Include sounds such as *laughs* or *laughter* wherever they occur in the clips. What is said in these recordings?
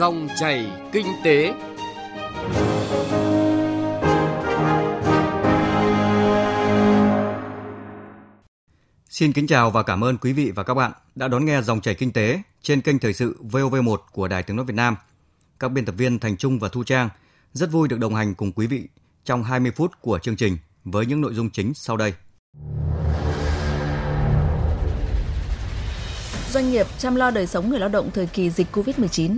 Dòng chảy kinh tế. Xin kính chào và cảm ơn quý vị và các bạn đã đón nghe dòng chảy kinh tế trên kênh thời sự VOV1 của Đài Tiếng nói Việt Nam. Các biên tập viên Thành Trung và Thu Trang rất vui được đồng hành cùng quý vị trong 20 phút của chương trình với những nội dung chính sau đây. Doanh nghiệp chăm lo đời sống người lao động thời kỳ dịch Covid-19.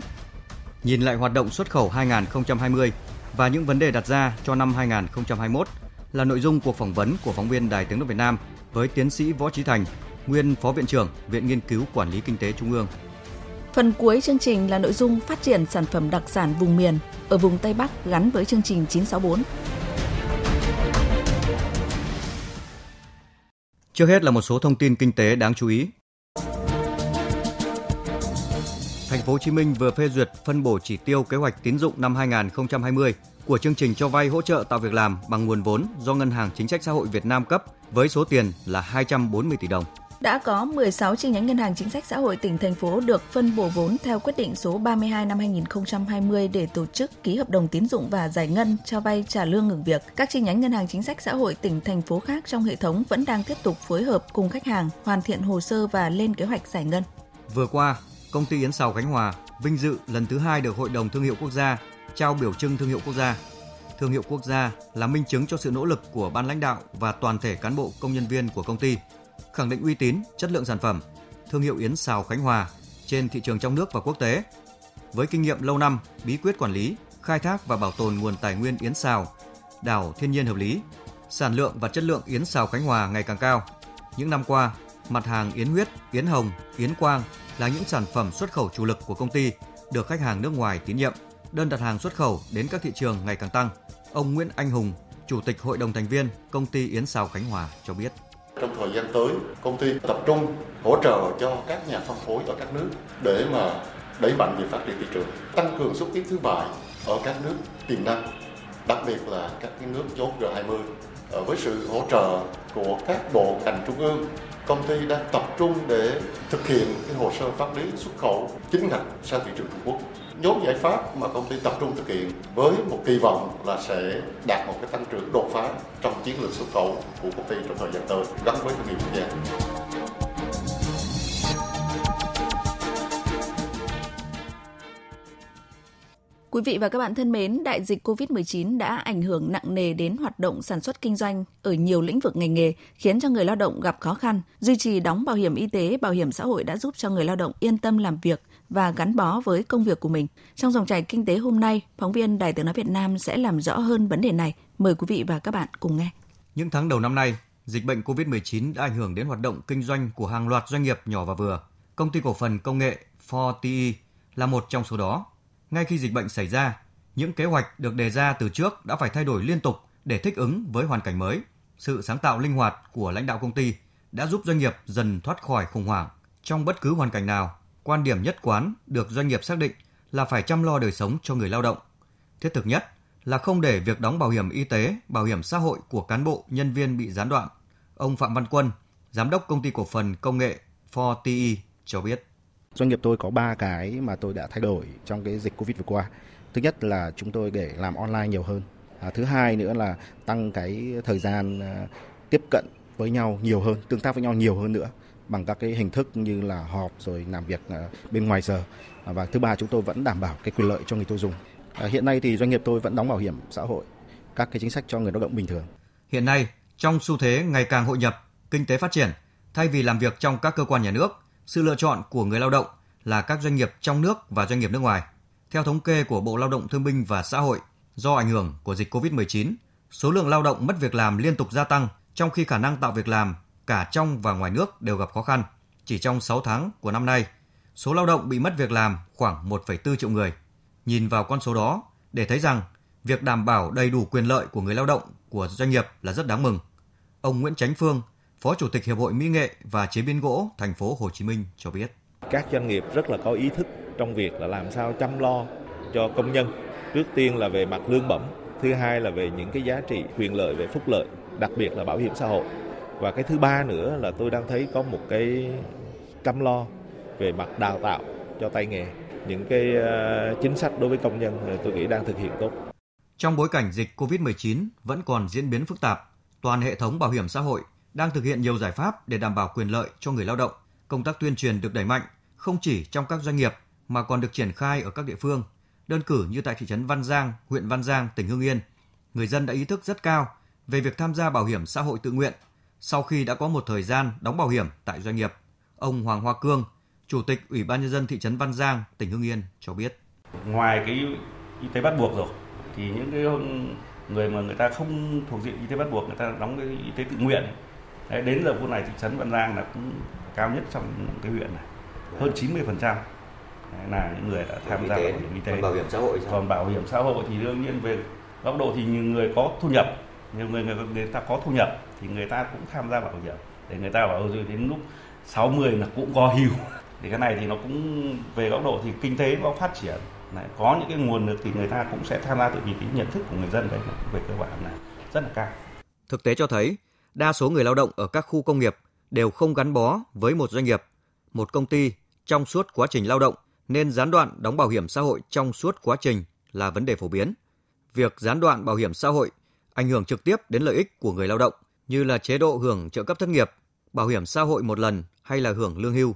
Nhìn lại hoạt động xuất khẩu 2020 và những vấn đề đặt ra cho năm 2021 là nội dung cuộc phỏng vấn của phóng viên Đài Tiếng nói Việt Nam với tiến sĩ Võ Trí Thành, nguyên Phó Viện trưởng Viện Nghiên cứu Quản lý Kinh tế Trung ương. Phần cuối chương trình là nội dung phát triển sản phẩm đặc sản vùng miền ở vùng Tây Bắc gắn với chương trình 964. Trước hết là một số thông tin kinh tế đáng chú ý. Phố Hồ Chí Minh vừa phê duyệt phân bổ chỉ tiêu kế hoạch tín dụng năm 2020 của chương trình cho vay hỗ trợ tạo việc làm bằng nguồn vốn do Ngân hàng Chính sách Xã hội Việt Nam cấp với số tiền là 240 tỷ đồng. Đã có 16 chi nhánh Ngân hàng Chính sách Xã hội tỉnh, thành phố được phân bổ vốn theo quyết định số 32 năm 2020 để tổ chức ký hợp đồng tín dụng và giải ngân cho vay trả lương ngừng việc. Các chi nhánh Ngân hàng Chính sách Xã hội tỉnh, thành phố khác trong hệ thống vẫn đang tiếp tục phối hợp cùng khách hàng hoàn thiện hồ sơ và lên kế hoạch giải ngân. Vừa qua, công ty Yến Sào Khánh Hòa vinh dự lần thứ hai được Hội đồng Thương hiệu Quốc gia trao biểu trưng thương hiệu quốc gia. Thương hiệu quốc gia là minh chứng cho sự nỗ lực của ban lãnh đạo và toàn thể cán bộ công nhân viên của công ty, khẳng định uy tín, chất lượng sản phẩm, thương hiệu Yến Sào Khánh Hòa trên thị trường trong nước và quốc tế. Với kinh nghiệm lâu năm, bí quyết quản lý, khai thác và bảo tồn nguồn tài nguyên yến sào, đảo thiên nhiên hợp lý, sản lượng và chất lượng yến sào Khánh Hòa ngày càng cao. Những năm qua, mặt hàng yến huyết, yến hồng, yến quang là những sản phẩm xuất khẩu chủ lực của công ty được khách hàng nước ngoài tín nhiệm. Đơn đặt hàng xuất khẩu đến các thị trường ngày càng tăng. Ông Nguyễn Anh Hùng, Chủ tịch Hội đồng thành viên Công ty Yến Sào Khánh Hòa cho biết. Trong thời gian tới, công ty tập trung hỗ trợ cho các nhà phân phối ở các nước để mà đẩy mạnh việc phát triển thị trường, tăng cường xúc tiến thương mại ở các nước tiềm năng, đặc biệt là các nước chốt G20. Ờ, với sự hỗ trợ của các bộ ngành trung ương công ty đang tập trung để thực hiện cái hồ sơ pháp lý xuất khẩu chính ngạch sang thị trường Trung Quốc. Nhóm giải pháp mà công ty tập trung thực hiện với một kỳ vọng là sẽ đạt một cái tăng trưởng đột phá trong chiến lược xuất khẩu của công ty trong thời gian tới, gắn với thương hiệu quốc gia. Quý vị và các bạn thân mến, đại dịch COVID-19 đã ảnh hưởng nặng nề đến hoạt động sản xuất kinh doanh ở nhiều lĩnh vực ngành nghề, khiến cho người lao động gặp khó khăn. Duy trì đóng bảo hiểm y tế, bảo hiểm xã hội đã giúp cho người lao động yên tâm làm việc và gắn bó với công việc của mình. Trong dòng chảy kinh tế hôm nay, phóng viên Đài Tiếng nói Việt Nam sẽ làm rõ hơn vấn đề này. Mời quý vị và các bạn cùng nghe. Những tháng đầu năm nay, dịch bệnh COVID-19 đã ảnh hưởng đến hoạt động kinh doanh của hàng loạt doanh nghiệp nhỏ và vừa. Công ty cổ phần công nghệ 4TE là một trong số đó ngay khi dịch bệnh xảy ra, những kế hoạch được đề ra từ trước đã phải thay đổi liên tục để thích ứng với hoàn cảnh mới. Sự sáng tạo linh hoạt của lãnh đạo công ty đã giúp doanh nghiệp dần thoát khỏi khủng hoảng. Trong bất cứ hoàn cảnh nào, quan điểm nhất quán được doanh nghiệp xác định là phải chăm lo đời sống cho người lao động. Thiết thực nhất là không để việc đóng bảo hiểm y tế, bảo hiểm xã hội của cán bộ, nhân viên bị gián đoạn. Ông Phạm Văn Quân, giám đốc công ty cổ phần công nghệ 4TE cho biết. Doanh nghiệp tôi có 3 cái mà tôi đã thay đổi trong cái dịch Covid vừa qua. Thứ nhất là chúng tôi để làm online nhiều hơn. À, thứ hai nữa là tăng cái thời gian à, tiếp cận với nhau nhiều hơn, tương tác với nhau nhiều hơn nữa bằng các cái hình thức như là họp rồi làm việc à, bên ngoài giờ. À, và thứ ba chúng tôi vẫn đảm bảo cái quyền lợi cho người tiêu dùng. À, hiện nay thì doanh nghiệp tôi vẫn đóng bảo hiểm xã hội, các cái chính sách cho người lao động bình thường. Hiện nay, trong xu thế ngày càng hội nhập, kinh tế phát triển, thay vì làm việc trong các cơ quan nhà nước, sự lựa chọn của người lao động là các doanh nghiệp trong nước và doanh nghiệp nước ngoài. Theo thống kê của Bộ Lao động Thương binh và Xã hội, do ảnh hưởng của dịch COVID-19, số lượng lao động mất việc làm liên tục gia tăng, trong khi khả năng tạo việc làm cả trong và ngoài nước đều gặp khó khăn. Chỉ trong 6 tháng của năm nay, số lao động bị mất việc làm khoảng 1,4 triệu người. Nhìn vào con số đó, để thấy rằng việc đảm bảo đầy đủ quyền lợi của người lao động của doanh nghiệp là rất đáng mừng. Ông Nguyễn Chánh Phương, Phó Chủ tịch Hiệp hội Mỹ nghệ và chế biến gỗ thành phố Hồ Chí Minh cho biết. Các doanh nghiệp rất là có ý thức trong việc là làm sao chăm lo cho công nhân. Trước tiên là về mặt lương bổng, thứ hai là về những cái giá trị quyền lợi về phúc lợi, đặc biệt là bảo hiểm xã hội. Và cái thứ ba nữa là tôi đang thấy có một cái chăm lo về mặt đào tạo cho tay nghề. những cái ờ, chính sách đối với công nhân tôi nghĩ đang thực hiện tốt. Trong bối cảnh dịch COVID-19 vẫn còn diễn biến phức tạp, toàn hệ thống bảo hiểm xã hội đang thực hiện nhiều giải pháp để đảm bảo quyền lợi cho người lao động. Công tác tuyên truyền được đẩy mạnh, không chỉ trong các doanh nghiệp mà còn được triển khai ở các địa phương. Đơn cử như tại thị trấn Văn Giang, huyện Văn Giang, tỉnh Hưng Yên, người dân đã ý thức rất cao về việc tham gia bảo hiểm xã hội tự nguyện sau khi đã có một thời gian đóng bảo hiểm tại doanh nghiệp. Ông Hoàng Hoa Cương, Chủ tịch Ủy ban nhân dân thị trấn Văn Giang, tỉnh Hưng Yên cho biết. Ngoài cái y tế bắt buộc rồi thì những cái người mà người ta không thuộc diện y tế bắt buộc người ta đóng cái y tế tự nguyện Đấy, đến giờ phút này thị trấn Văn Giang là cũng cao nhất trong cái huyện này. Hơn 90 phần trăm. Là những người đã tham gia bảo hiểm y tế. Còn bảo hiểm xã hội sao? Còn bảo hiểm xã hội thì đương nhiên về góc độ thì nhiều người có thu nhập, nhiều người người, người ta có thu nhập thì người ta cũng tham gia bảo hiểm. Để người ta bảo rồi đến lúc 60 là cũng có hưu. *laughs* Thì cái này thì nó cũng về góc độ thì kinh tế có phát triển. Đấy, có những cái nguồn lực thì người ta cũng sẽ tham gia tự vì cái nhận thức của người dân đấy về cơ bản là rất là cao. Thực tế cho thấy, đa số người lao động ở các khu công nghiệp đều không gắn bó với một doanh nghiệp, một công ty trong suốt quá trình lao động nên gián đoạn đóng bảo hiểm xã hội trong suốt quá trình là vấn đề phổ biến. Việc gián đoạn bảo hiểm xã hội ảnh hưởng trực tiếp đến lợi ích của người lao động như là chế độ hưởng trợ cấp thất nghiệp, bảo hiểm xã hội một lần hay là hưởng lương hưu.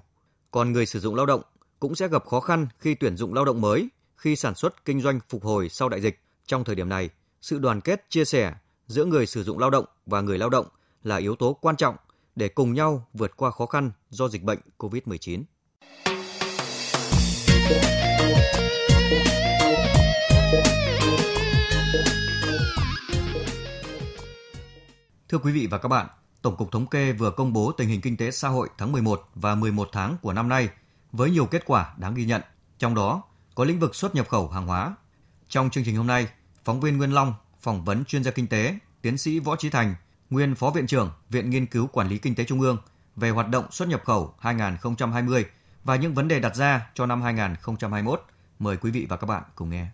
Còn người sử dụng lao động cũng sẽ gặp khó khăn khi tuyển dụng lao động mới khi sản xuất kinh doanh phục hồi sau đại dịch. Trong thời điểm này, sự đoàn kết chia sẻ giữa người sử dụng lao động và người lao động là yếu tố quan trọng để cùng nhau vượt qua khó khăn do dịch bệnh COVID-19. Thưa quý vị và các bạn, Tổng cục Thống kê vừa công bố tình hình kinh tế xã hội tháng 11 và 11 tháng của năm nay với nhiều kết quả đáng ghi nhận. Trong đó có lĩnh vực xuất nhập khẩu hàng hóa. Trong chương trình hôm nay, phóng viên Nguyên Long phỏng vấn chuyên gia kinh tế, tiến sĩ Võ Trí Thành, nguyên Phó Viện trưởng Viện Nghiên cứu Quản lý Kinh tế Trung ương về hoạt động xuất nhập khẩu 2020 và những vấn đề đặt ra cho năm 2021. Mời quý vị và các bạn cùng nghe.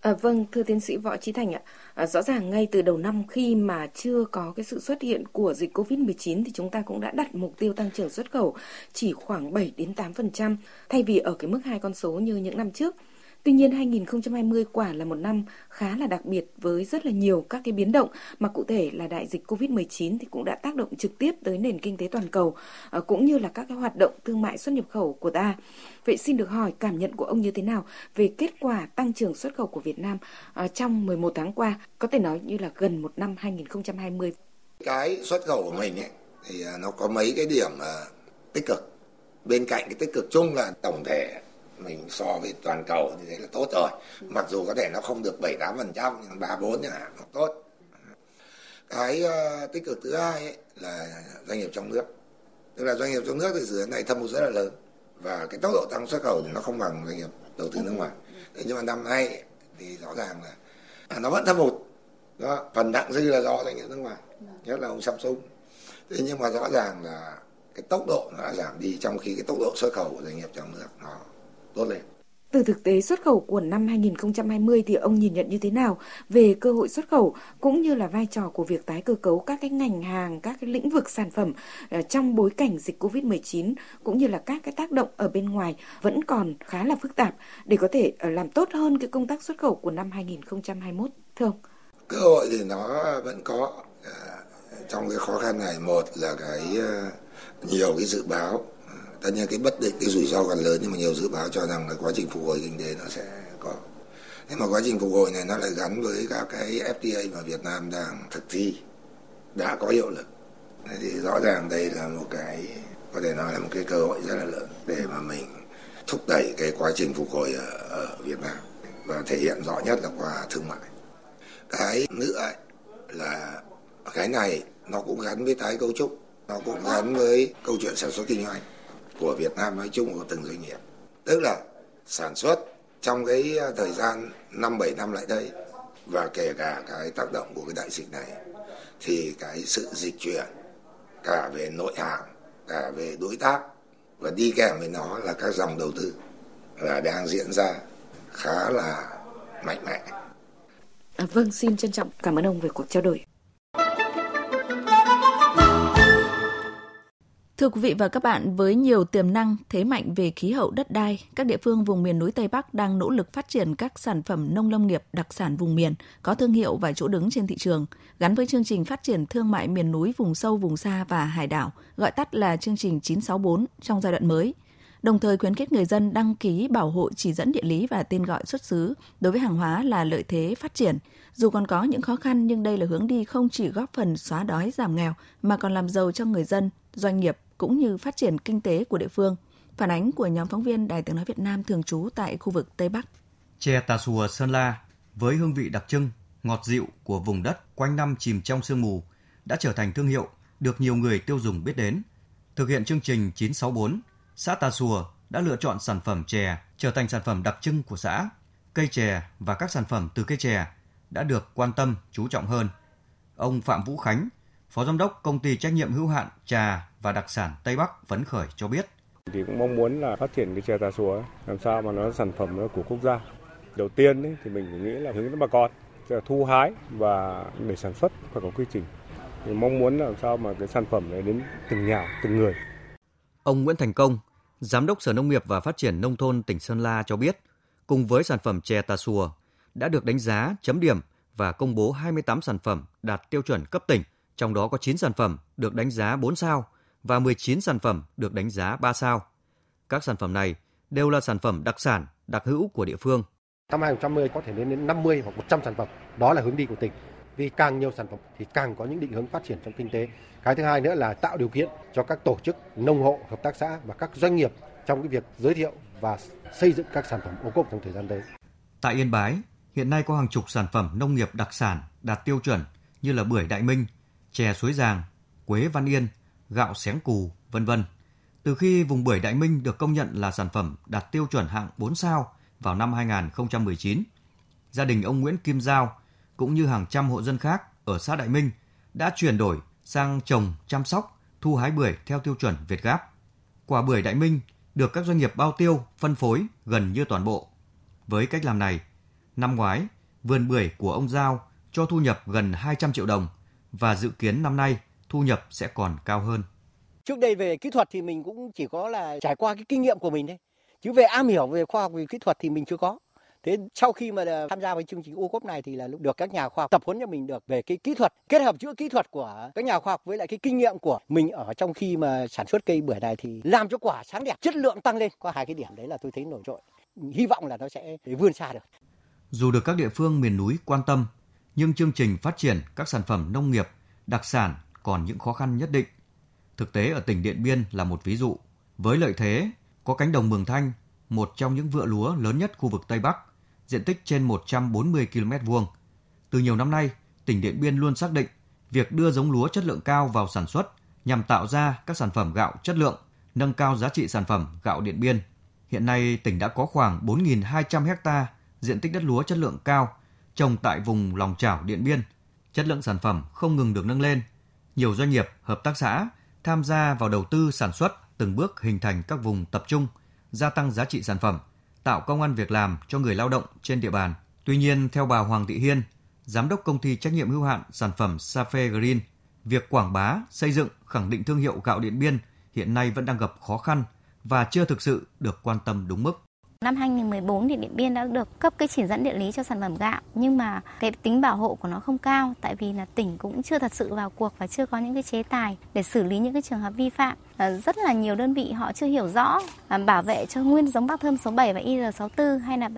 À, vâng, thưa tiến sĩ Võ Trí Thành ạ, à, rõ ràng ngay từ đầu năm khi mà chưa có cái sự xuất hiện của dịch Covid-19 thì chúng ta cũng đã đặt mục tiêu tăng trưởng xuất khẩu chỉ khoảng 7 đến 8% thay vì ở cái mức hai con số như những năm trước. Tuy nhiên 2020 quả là một năm khá là đặc biệt với rất là nhiều các cái biến động mà cụ thể là đại dịch Covid-19 thì cũng đã tác động trực tiếp tới nền kinh tế toàn cầu ờ, cũng như là các cái hoạt động thương mại xuất nhập khẩu của ta. Vậy xin được hỏi cảm nhận của ông như thế nào về kết quả tăng trưởng xuất khẩu của Việt Nam ờ, trong 11 tháng qua, có thể nói như là gần một năm 2020. Cái xuất khẩu của mình ấy, thì ờ, nó có mấy cái điểm tích cực. Bên cạnh cái tích cực chung là tổng thể mình so với toàn cầu thì thế là tốt rồi. Mặc dù có thể nó không được bảy tám phần trăm nhưng ba bốn chẳng hạn nó tốt. Cái uh, tích cực thứ hai ấy là doanh nghiệp trong nước. Tức là doanh nghiệp trong nước thì dự án này thâm hụt rất là lớn và cái tốc độ tăng xuất khẩu thì nó không bằng doanh nghiệp đầu tư nước ngoài. Thế nhưng mà năm nay thì rõ ràng là à, nó vẫn thâm hụt. Đó phần nặng dư là do doanh nghiệp nước ngoài nhất là ông Samsung. Thế nhưng mà rõ ràng là cái tốc độ nó đã giảm đi trong khi cái tốc độ xuất khẩu của doanh nghiệp trong nước nó tốt lên. Từ thực tế xuất khẩu của năm 2020 thì ông nhìn nhận như thế nào về cơ hội xuất khẩu cũng như là vai trò của việc tái cơ cấu các cái ngành hàng, các cái lĩnh vực sản phẩm ờ, trong bối cảnh dịch Covid-19 cũng như là các cái tác động ở bên ngoài vẫn còn khá là phức tạp để có thể ờ, làm tốt hơn cái công tác xuất khẩu của năm 2021 thưa ông? Cơ hội thì nó vẫn có ờ, trong cái khó khăn này một là cái nhiều cái dự báo tất nhiên cái bất định cái rủi ro còn lớn nhưng mà nhiều dự báo cho rằng là quá trình phục hồi kinh tế nó sẽ có. Thế mà quá trình phục hồi này nó lại gắn với các cái FTA mà Việt Nam đang thực thi đã có hiệu lực. Thế thì rõ ràng đây là một cái có thể nói là một cái cơ hội rất là lớn để mà mình thúc đẩy cái quá trình phục hồi ở, ở Việt Nam và thể hiện rõ nhất là qua thương mại. Cái nữa ấy, là cái này nó cũng gắn với tái cấu trúc nó cũng gắn với câu chuyện sản xuất kinh doanh của Việt Nam nói chung của từng doanh nghiệp. Tức là sản xuất trong cái à, thời gian 5 7 năm lại đây và kể cả cái tác động của cái đại dịch này thì cái sự dịch chuyển cả về nội hàng, cả về đối tác và đi kèm với nó là các dòng đầu tư là đang diễn ra khá là mạnh mẽ. À, vâng, xin trân trọng cảm ơn ông về cuộc trao đổi. Thưa quý vị và các bạn, với nhiều tiềm năng, thế mạnh về khí hậu đất đai, các địa phương vùng miền núi Tây Bắc đang nỗ lực phát triển các sản phẩm nông lâm nghiệp đặc sản vùng miền, có thương hiệu và chỗ đứng trên thị trường, gắn với chương trình phát triển thương mại miền núi vùng sâu, vùng xa và hải đảo, gọi tắt là chương trình 964 trong giai đoạn mới. Đồng thời khuyến khích người dân đăng ký bảo hộ chỉ dẫn địa lý và tên gọi xuất xứ đối với hàng hóa là lợi thế phát triển. Dù còn có những khó khăn nhưng đây là hướng đi không chỉ góp phần xóa đói giảm nghèo mà còn làm giàu cho người dân, doanh nghiệp cũng như phát triển kinh tế của địa phương. Phản ánh của nhóm phóng viên Đài tiếng nói Việt Nam thường trú tại khu vực Tây Bắc. Chè Tà Xùa Sơn La với hương vị đặc trưng, ngọt dịu của vùng đất quanh năm chìm trong sương mù đã trở thành thương hiệu được nhiều người tiêu dùng biết đến. Thực hiện chương trình 964, xã Tà Xùa đã lựa chọn sản phẩm chè trở thành sản phẩm đặc trưng của xã. Cây chè và các sản phẩm từ cây chè đã được quan tâm, chú trọng hơn. Ông Phạm Vũ Khánh, Phó Giám đốc Công ty Trách nhiệm hữu hạn Trà và Đặc sản Tây Bắc phấn khởi cho biết. Thì cũng mong muốn là phát triển cái chè tà xùa làm sao mà nó sản phẩm nó của quốc gia. Đầu tiên ấy, thì mình nghĩ là hướng đến bà con thu hái và để sản xuất phải có quy trình. Thì mong muốn làm sao mà cái sản phẩm này đến từng nhà, từng người. Ông Nguyễn Thành Công, Giám đốc Sở Nông nghiệp và Phát triển Nông thôn tỉnh Sơn La cho biết, cùng với sản phẩm chè tà xùa đã được đánh giá chấm điểm và công bố 28 sản phẩm đạt tiêu chuẩn cấp tỉnh, trong đó có 9 sản phẩm được đánh giá 4 sao và 19 sản phẩm được đánh giá 3 sao. Các sản phẩm này đều là sản phẩm đặc sản, đặc hữu của địa phương. Năm 2020 có thể lên đến 50 hoặc 100 sản phẩm. Đó là hướng đi của tỉnh. Vì càng nhiều sản phẩm thì càng có những định hướng phát triển trong kinh tế. Cái thứ hai nữa là tạo điều kiện cho các tổ chức nông hộ, hợp tác xã và các doanh nghiệp trong cái việc giới thiệu và xây dựng các sản phẩm ô cốp trong thời gian tới. Tại Yên Bái, hiện nay có hàng chục sản phẩm nông nghiệp đặc sản đạt tiêu chuẩn như là bưởi Đại Minh, chè suối giàng, quế Văn Yên, gạo xén cù, vân vân. Từ khi vùng bưởi Đại Minh được công nhận là sản phẩm đạt tiêu chuẩn hạng 4 sao vào năm 2019, gia đình ông Nguyễn Kim Giao cũng như hàng trăm hộ dân khác ở xã Đại Minh đã chuyển đổi sang trồng, chăm sóc, thu hái bưởi theo tiêu chuẩn Việt Gáp. Quả bưởi Đại Minh được các doanh nghiệp bao tiêu, phân phối gần như toàn bộ. Với cách làm này, năm ngoái, vườn bưởi của ông Giao cho thu nhập gần 200 triệu đồng và dự kiến năm nay thu nhập sẽ còn cao hơn. Trước đây về kỹ thuật thì mình cũng chỉ có là trải qua cái kinh nghiệm của mình đấy. Chứ về am hiểu về khoa học về kỹ thuật thì mình chưa có. Thế sau khi mà tham gia với chương trình ô cốp này thì là được các nhà khoa học tập huấn cho mình được về cái kỹ thuật, kết hợp giữa kỹ thuật của các nhà khoa học với lại cái kinh nghiệm của mình ở trong khi mà sản xuất cây bưởi này thì làm cho quả sáng đẹp, chất lượng tăng lên. Có hai cái điểm đấy là tôi thấy nổi trội. Hy vọng là nó sẽ vươn xa được. Dù được các địa phương miền núi quan tâm, nhưng chương trình phát triển các sản phẩm nông nghiệp, đặc sản còn những khó khăn nhất định. Thực tế ở tỉnh Điện Biên là một ví dụ. Với lợi thế, có cánh đồng Mường Thanh, một trong những vựa lúa lớn nhất khu vực Tây Bắc, diện tích trên 140 km vuông. Từ nhiều năm nay, tỉnh Điện Biên luôn xác định việc đưa giống lúa chất lượng cao vào sản xuất nhằm tạo ra các sản phẩm gạo chất lượng, nâng cao giá trị sản phẩm gạo Điện Biên. Hiện nay, tỉnh đã có khoảng 4.200 hecta diện tích đất lúa chất lượng cao trồng tại vùng lòng chảo Điện Biên. Chất lượng sản phẩm không ngừng được nâng lên. Nhiều doanh nghiệp, hợp tác xã tham gia vào đầu tư sản xuất từng bước hình thành các vùng tập trung, gia tăng giá trị sản phẩm, tạo công an việc làm cho người lao động trên địa bàn. Tuy nhiên, theo bà Hoàng Thị Hiên, giám đốc công ty trách nhiệm hữu hạn sản phẩm Safe Green, việc quảng bá, xây dựng, khẳng định thương hiệu gạo Điện Biên hiện nay vẫn đang gặp khó khăn và chưa thực sự được quan tâm đúng mức. Năm 2014 thì Điện Biên đã được cấp cái chỉ dẫn địa lý cho sản phẩm gạo nhưng mà cái tính bảo hộ của nó không cao, tại vì là tỉnh cũng chưa thật sự vào cuộc và chưa có những cái chế tài để xử lý những cái trường hợp vi phạm. Ờ, rất là nhiều đơn vị họ chưa hiểu rõ à, bảo vệ cho nguyên giống Bắc Thơm số 7 và IR64 hay là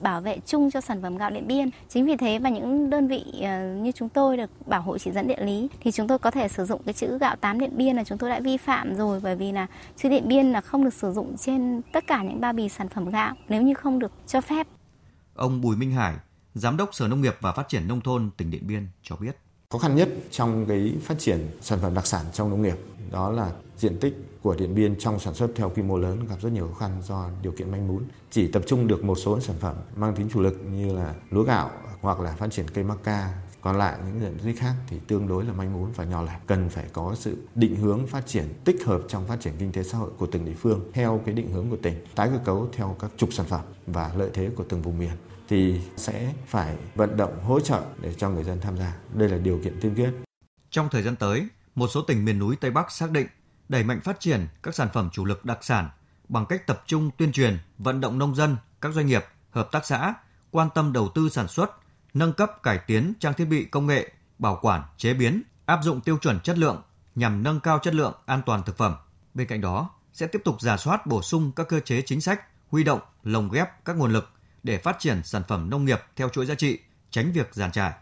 bảo vệ chung cho sản phẩm gạo Điện Biên. Chính vì thế mà những đơn vị ờ, như chúng tôi được bảo hộ chỉ dẫn địa lý thì chúng tôi có thể sử dụng cái chữ gạo 8 Điện Biên là chúng tôi đã vi phạm rồi bởi vì là chữ Điện Biên là không được sử dụng trên tất cả những bao bì sản phẩm gạo nếu như không được cho phép. Ông Bùi Minh Hải, Giám đốc Sở Nông nghiệp và Phát triển Nông thôn tỉnh Điện Biên cho biết. Khó khăn nhất trong cái phát triển sản phẩm đặc sản trong nông nghiệp đó là diện tích của Điện Biên trong sản xuất theo quy mô lớn gặp rất nhiều khó khăn do điều kiện manh mún. Chỉ tập trung được một số sản phẩm mang tính chủ lực như là lúa gạo hoặc là phát triển cây maca. Còn lại những diện tích khác thì tương đối là manh mún và nhỏ lẻ. Cần phải có sự định hướng phát triển tích hợp trong phát triển kinh tế xã hội của từng địa phương theo cái định hướng của tỉnh, tái cơ cấu theo các trục sản phẩm và lợi thế của từng vùng miền thì sẽ phải vận động hỗ trợ để cho người dân tham gia. Đây là điều kiện tiên quyết. Trong thời gian tới, một số tỉnh miền núi Tây Bắc xác định đẩy mạnh phát triển các sản phẩm chủ lực đặc sản bằng cách tập trung tuyên truyền, vận động nông dân, các doanh nghiệp, hợp tác xã quan tâm đầu tư sản xuất, nâng cấp cải tiến trang thiết bị công nghệ, bảo quản, chế biến, áp dụng tiêu chuẩn chất lượng nhằm nâng cao chất lượng an toàn thực phẩm. Bên cạnh đó, sẽ tiếp tục giả soát bổ sung các cơ chế chính sách, huy động, lồng ghép các nguồn lực để phát triển sản phẩm nông nghiệp theo chuỗi giá trị, tránh việc giàn trải.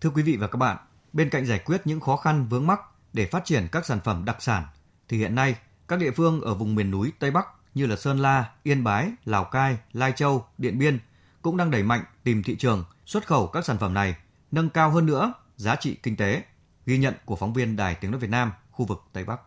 Thưa quý vị và các bạn, bên cạnh giải quyết những khó khăn vướng mắc để phát triển các sản phẩm đặc sản, thì hiện nay các địa phương ở vùng miền núi Tây Bắc như là Sơn La, Yên Bái, Lào Cai, Lai Châu, Điện Biên cũng đang đẩy mạnh tìm thị trường, xuất khẩu các sản phẩm này, nâng cao hơn nữa giá trị kinh tế. Ghi nhận của phóng viên Đài Tiếng nói Việt Nam, khu vực Tây Bắc.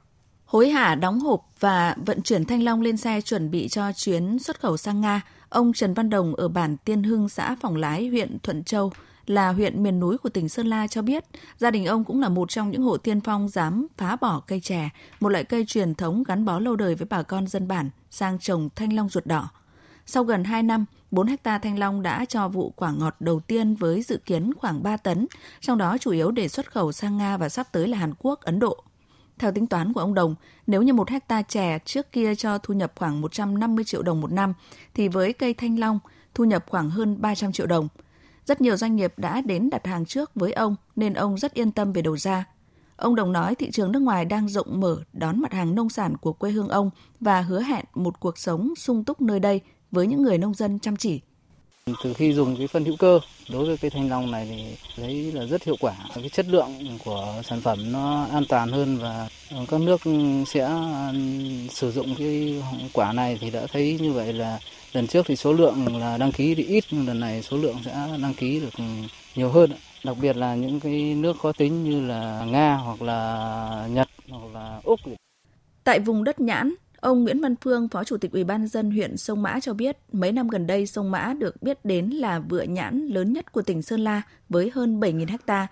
Hối hả đóng hộp và vận chuyển thanh long lên xe chuẩn bị cho chuyến xuất khẩu sang Nga, ông Trần Văn Đồng ở bản Tiên Hưng, xã Phòng Lái, huyện Thuận Châu, là huyện miền núi của tỉnh Sơn La cho biết, gia đình ông cũng là một trong những hộ tiên phong dám phá bỏ cây chè, một loại cây truyền thống gắn bó lâu đời với bà con dân bản, sang trồng thanh long ruột đỏ. Sau gần 2 năm, 4 hecta thanh long đã cho vụ quả ngọt đầu tiên với dự kiến khoảng 3 tấn, trong đó chủ yếu để xuất khẩu sang Nga và sắp tới là Hàn Quốc, Ấn Độ. Theo tính toán của ông Đồng, nếu như một hecta chè trước kia cho thu nhập khoảng 150 triệu đồng một năm, thì với cây thanh long, thu nhập khoảng hơn 300 triệu đồng. Rất nhiều doanh nghiệp đã đến đặt hàng trước với ông nên ông rất yên tâm về đầu ra. Ông Đồng nói thị trường nước ngoài đang rộng mở đón mặt hàng nông sản của quê hương ông và hứa hẹn một cuộc sống sung túc nơi đây với những người nông dân chăm chỉ. Từ khi dùng cái phân hữu cơ đối với cây thanh long này thì thấy là rất hiệu quả. Cái chất lượng của sản phẩm nó an toàn hơn và các nước sẽ ừ, sử dụng cái quả này thì đã thấy như vậy là lần trước thì số lượng là đăng ký thì ít nhưng lần này số lượng sẽ đăng ký được nhiều hơn. Đặc biệt là những cái nước khó tính như là Nga hoặc là Nhật hoặc là Úc. Tại vùng đất nhãn, Ông Nguyễn Văn Phương, Phó Chủ tịch Ủy ban dân huyện Sông Mã cho biết, mấy năm gần đây Sông Mã được biết đến là vựa nhãn lớn nhất của tỉnh Sơn La với hơn 7.000 ha.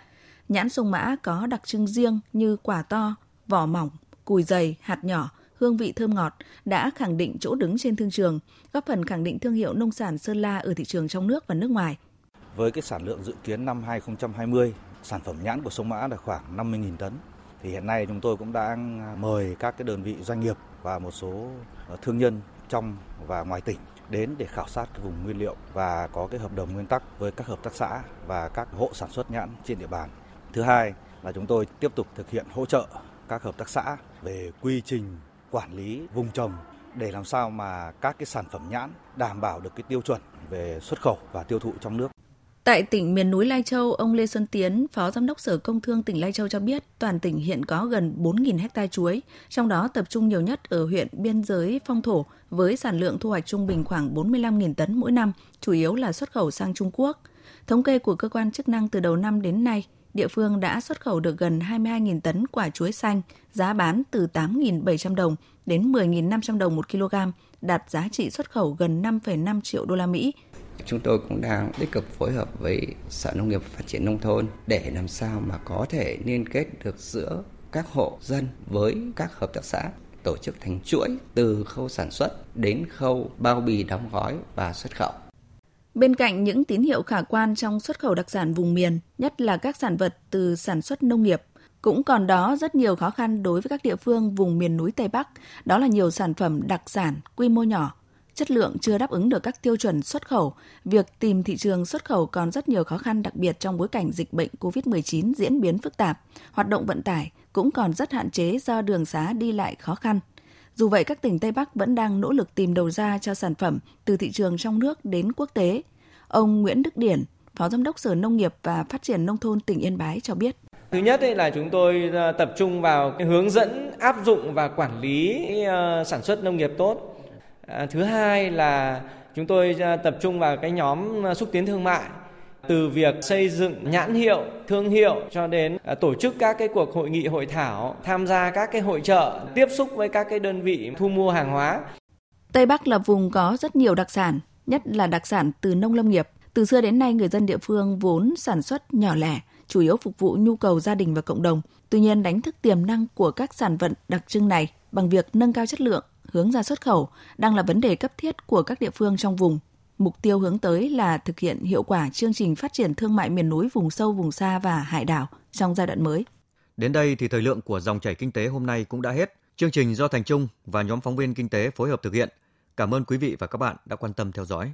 Nhãn Sông Mã có đặc trưng riêng như quả to, vỏ mỏng, cùi dày, hạt nhỏ, hương vị thơm ngọt đã khẳng định chỗ đứng trên thương trường, góp phần khẳng định thương hiệu nông sản Sơn La ở thị trường trong nước và nước ngoài. Với cái sản lượng dự kiến năm 2020, sản phẩm nhãn của Sông Mã là khoảng 50.000 tấn. Thì hiện nay chúng tôi cũng đang mời các cái đơn vị doanh nghiệp và một số ờ, thương nhân trong và ngoài tỉnh đến để khảo sát vùng nguyên liệu và có cái hợp đồng nguyên tắc với các hợp tác xã và các hộ sản xuất nhãn trên địa bàn. Thứ hai là chúng tôi tiếp tục thực hiện hỗ trợ các hợp tác xã về quy trình quản lý vùng trồng để làm sao mà các cái sản phẩm nhãn đảm bảo được cái tiêu chuẩn về xuất khẩu và tiêu thụ trong nước. Tại tỉnh miền núi Lai Châu, ông Lê Xuân Tiến, Phó Giám đốc Sở Công Thương tỉnh Lai Châu cho biết toàn tỉnh hiện có gần 4.000 hecta chuối, trong đó tập trung nhiều nhất ở huyện biên giới Phong Thổ với sản lượng thu hoạch trung bình khoảng 45.000 tấn mỗi năm, chủ yếu là xuất khẩu sang Trung Quốc. Thống kê của cơ quan chức năng từ đầu năm đến nay, địa phương đã xuất khẩu được gần 22.000 tấn quả chuối xanh, giá bán từ 8.700 đồng đến 10.500 đồng một kg, đạt giá trị xuất khẩu gần 5,5 triệu đô la Mỹ, Chúng tôi cũng đang tích cực phối hợp với Sở Nông nghiệp Phát triển Nông thôn để làm sao mà có thể liên kết được giữa các hộ dân với các hợp tác xã tổ chức thành chuỗi từ khâu sản xuất đến khâu bao bì đóng gói và xuất khẩu. Bên cạnh những tín hiệu khả quan trong xuất khẩu đặc sản vùng miền, nhất là các sản vật từ sản xuất nông nghiệp, cũng còn đó rất nhiều khó khăn đối với các địa phương vùng miền núi Tây Bắc, đó là nhiều sản phẩm đặc sản quy mô nhỏ chất lượng chưa đáp ứng được các tiêu chuẩn xuất khẩu, việc tìm thị trường xuất khẩu còn rất nhiều khó khăn đặc biệt trong bối cảnh dịch bệnh COVID-19 diễn biến phức tạp, hoạt động vận tải cũng còn rất hạn chế do đường xá đi lại khó khăn. Dù vậy, các tỉnh Tây Bắc vẫn đang nỗ lực tìm đầu ra cho sản phẩm từ thị trường trong nước đến quốc tế. Ông Nguyễn Đức Điển, Phó Giám đốc Sở Nông nghiệp và Phát triển Nông thôn tỉnh Yên Bái cho biết. Thứ nhất là chúng tôi ờ, tập trung vào cái hướng dẫn áp dụng và quản lý ờ, sản xuất nông nghiệp tốt À, thứ hai là chúng tôi à, tập trung vào cái nhóm à, xúc tiến thương mại từ việc xây dựng nhãn hiệu, thương hiệu cho đến à, tổ chức các cái cuộc hội nghị hội thảo, tham gia các cái hội trợ, tiếp xúc với các cái đơn vị thu mua hàng hóa. Tây Bắc là vùng có rất nhiều đặc sản, nhất là đặc sản từ nông lâm nghiệp. Từ xưa đến nay người dân địa phương vốn sản xuất nhỏ lẻ, chủ yếu phục vụ nhu cầu gia đình và cộng đồng. Tuy nhiên đánh thức tiềm năng của các sản vật đặc trưng này bằng việc nâng cao chất lượng, hướng ra xuất khẩu đang là vấn đề cấp thiết của các địa phương trong vùng. mục tiêu hướng tới là thực hiện hiệu quả chương trình phát triển thương mại miền núi vùng sâu, vùng xa và hải đảo trong giai đoạn mới. Đến đây thì thời lượng của dòng chảy kinh tế hôm nay cũng đã hết. Chương trình do Thành Trung và nhóm phóng viên kinh tế phối hợp thực hiện. Cảm ơn quý vị và các bạn đã quan tâm theo dõi.